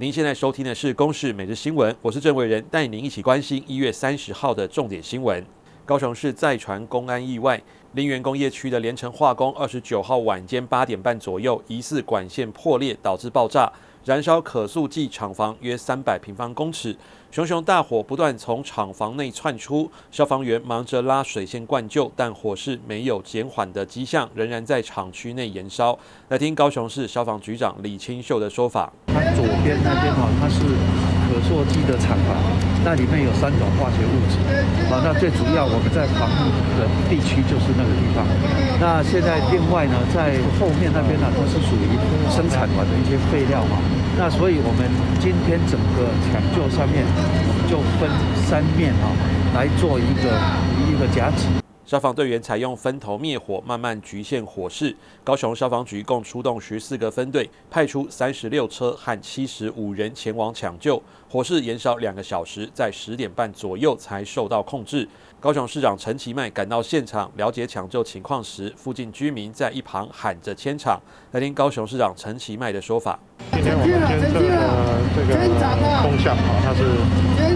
您现在收听的是《公视每日新闻》，我是郑伟仁，带您一起关心一月三十号的重点新闻。高雄市再传公安意外，林园工业区的连城化工二十九号晚间八点半左右，疑似管线破裂导致爆炸。燃烧可塑剂厂房约三百平方公尺，熊熊大火不断从厂房内窜出，消防员忙着拉水线灌救，但火势没有减缓的迹象，仍然在厂区内燃烧。来听高雄市消防局长李清秀的说法：他左边那边哈，他是座机的厂房，那里面有三种化学物质，啊，那最主要我们在防护的地区就是那个地方。那现在另外呢，在后面那边呢，都是属于生产完的一些废料嘛。那所以，我们今天整个抢救上面，我们就分三面啊，来做一个一个夹击。消防队员采用分头灭火，慢慢局限火势。高雄消防局共出动十四个分队，派出三十六车和七十五人前往抢救。火势延烧两个小时，在十点半左右才受到控制。高雄市长陈其迈赶到现场了解抢救情况时，附近居民在一旁喊着牵场。来听高雄市长陈其迈的说法：今天我们监测的这个风向啊，它是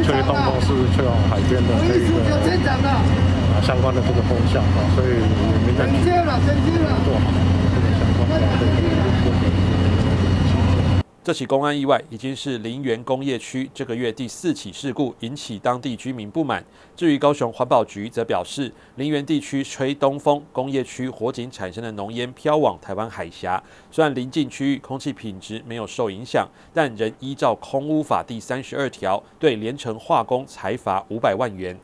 吹东风，是吹往海边的这个。相关的这个风向啊，所以我们在做好这个相关的。这个。这起公安意外已经是林园工业区这个月第四起事故，引起当地居民不满。至于高雄环保局则表示，林园地区吹东风，工业区火警产生的浓烟飘往台湾海峡。虽然临近区域空气品质没有受影响，但仍依照空污法第三十二条对联成化工裁罚五百万元。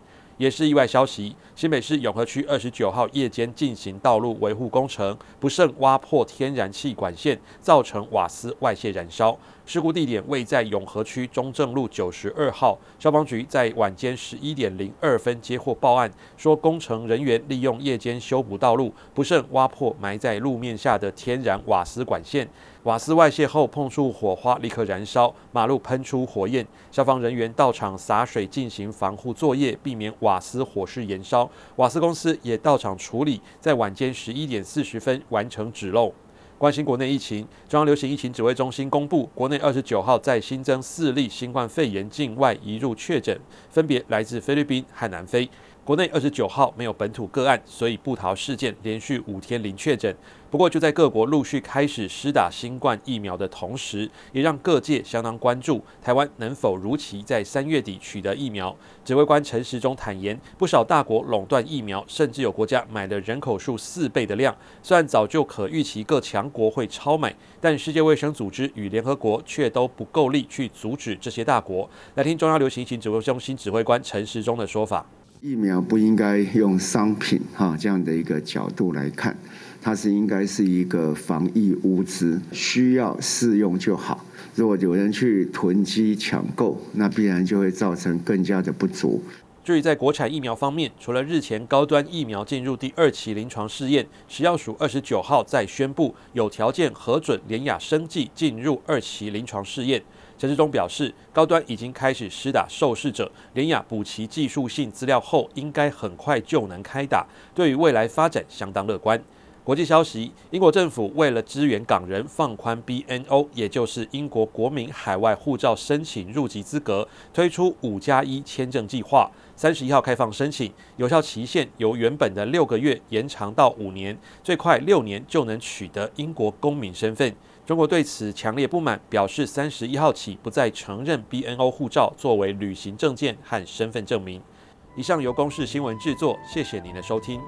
也是意外消息，新北市永和区二十九号夜间进行道路维护工程，不慎挖破天然气管线，造成瓦斯外泄燃烧。事故地点位在永和区中正路九十二号。消防局在晚间十一点零二分接获报案，说工程人员利用夜间修补道路，不慎挖破埋在路面下的天然瓦斯管线。瓦斯外泄后碰触火花，立刻燃烧，马路喷出火焰。消防人员到场洒水进行防护作业，避免瓦斯火势延烧。瓦斯公司也到场处理，在晚间十一点四十分完成止漏。关心国内疫情，中央流行疫情指挥中心公布，国内二十九号再新增四例新冠肺炎境外移入确诊，分别来自菲律宾和南非。国内二十九号没有本土个案，所以部桃事件连续五天零确诊。不过，就在各国陆续开始施打新冠疫苗的同时，也让各界相当关注台湾能否如期在三月底取得疫苗。指挥官陈时中坦言，不少大国垄断疫苗，甚至有国家买了人口数四倍的量。虽然早就可预期各强国会超买，但世界卫生组织与联合国却都不够力去阻止这些大国。来听中央流行疫情指挥中心指挥官陈时中的说法。疫苗不应该用商品哈这样的一个角度来看，它是应该是一个防疫物资，需要适用就好。如果有人去囤积抢购，那必然就会造成更加的不足。至于在国产疫苗方面，除了日前高端疫苗进入第二期临床试验，食药署二十九号再宣布有条件核准联雅生技进入二期临床试验。陈志忠表示，高端已经开始施打受试者，联雅补齐技术性资料后，应该很快就能开打，对于未来发展相当乐观。国际消息，英国政府为了支援港人放宽 BNO，也就是英国国民海外护照申请入籍资格，推出五加一签证计划，三十一号开放申请，有效期限由原本的六个月延长到五年，最快六年就能取得英国公民身份。中国对此强烈不满，表示三十一号起不再承认 BNO 护照作为旅行证件和身份证明。以上由公视新闻制作，谢谢您的收听。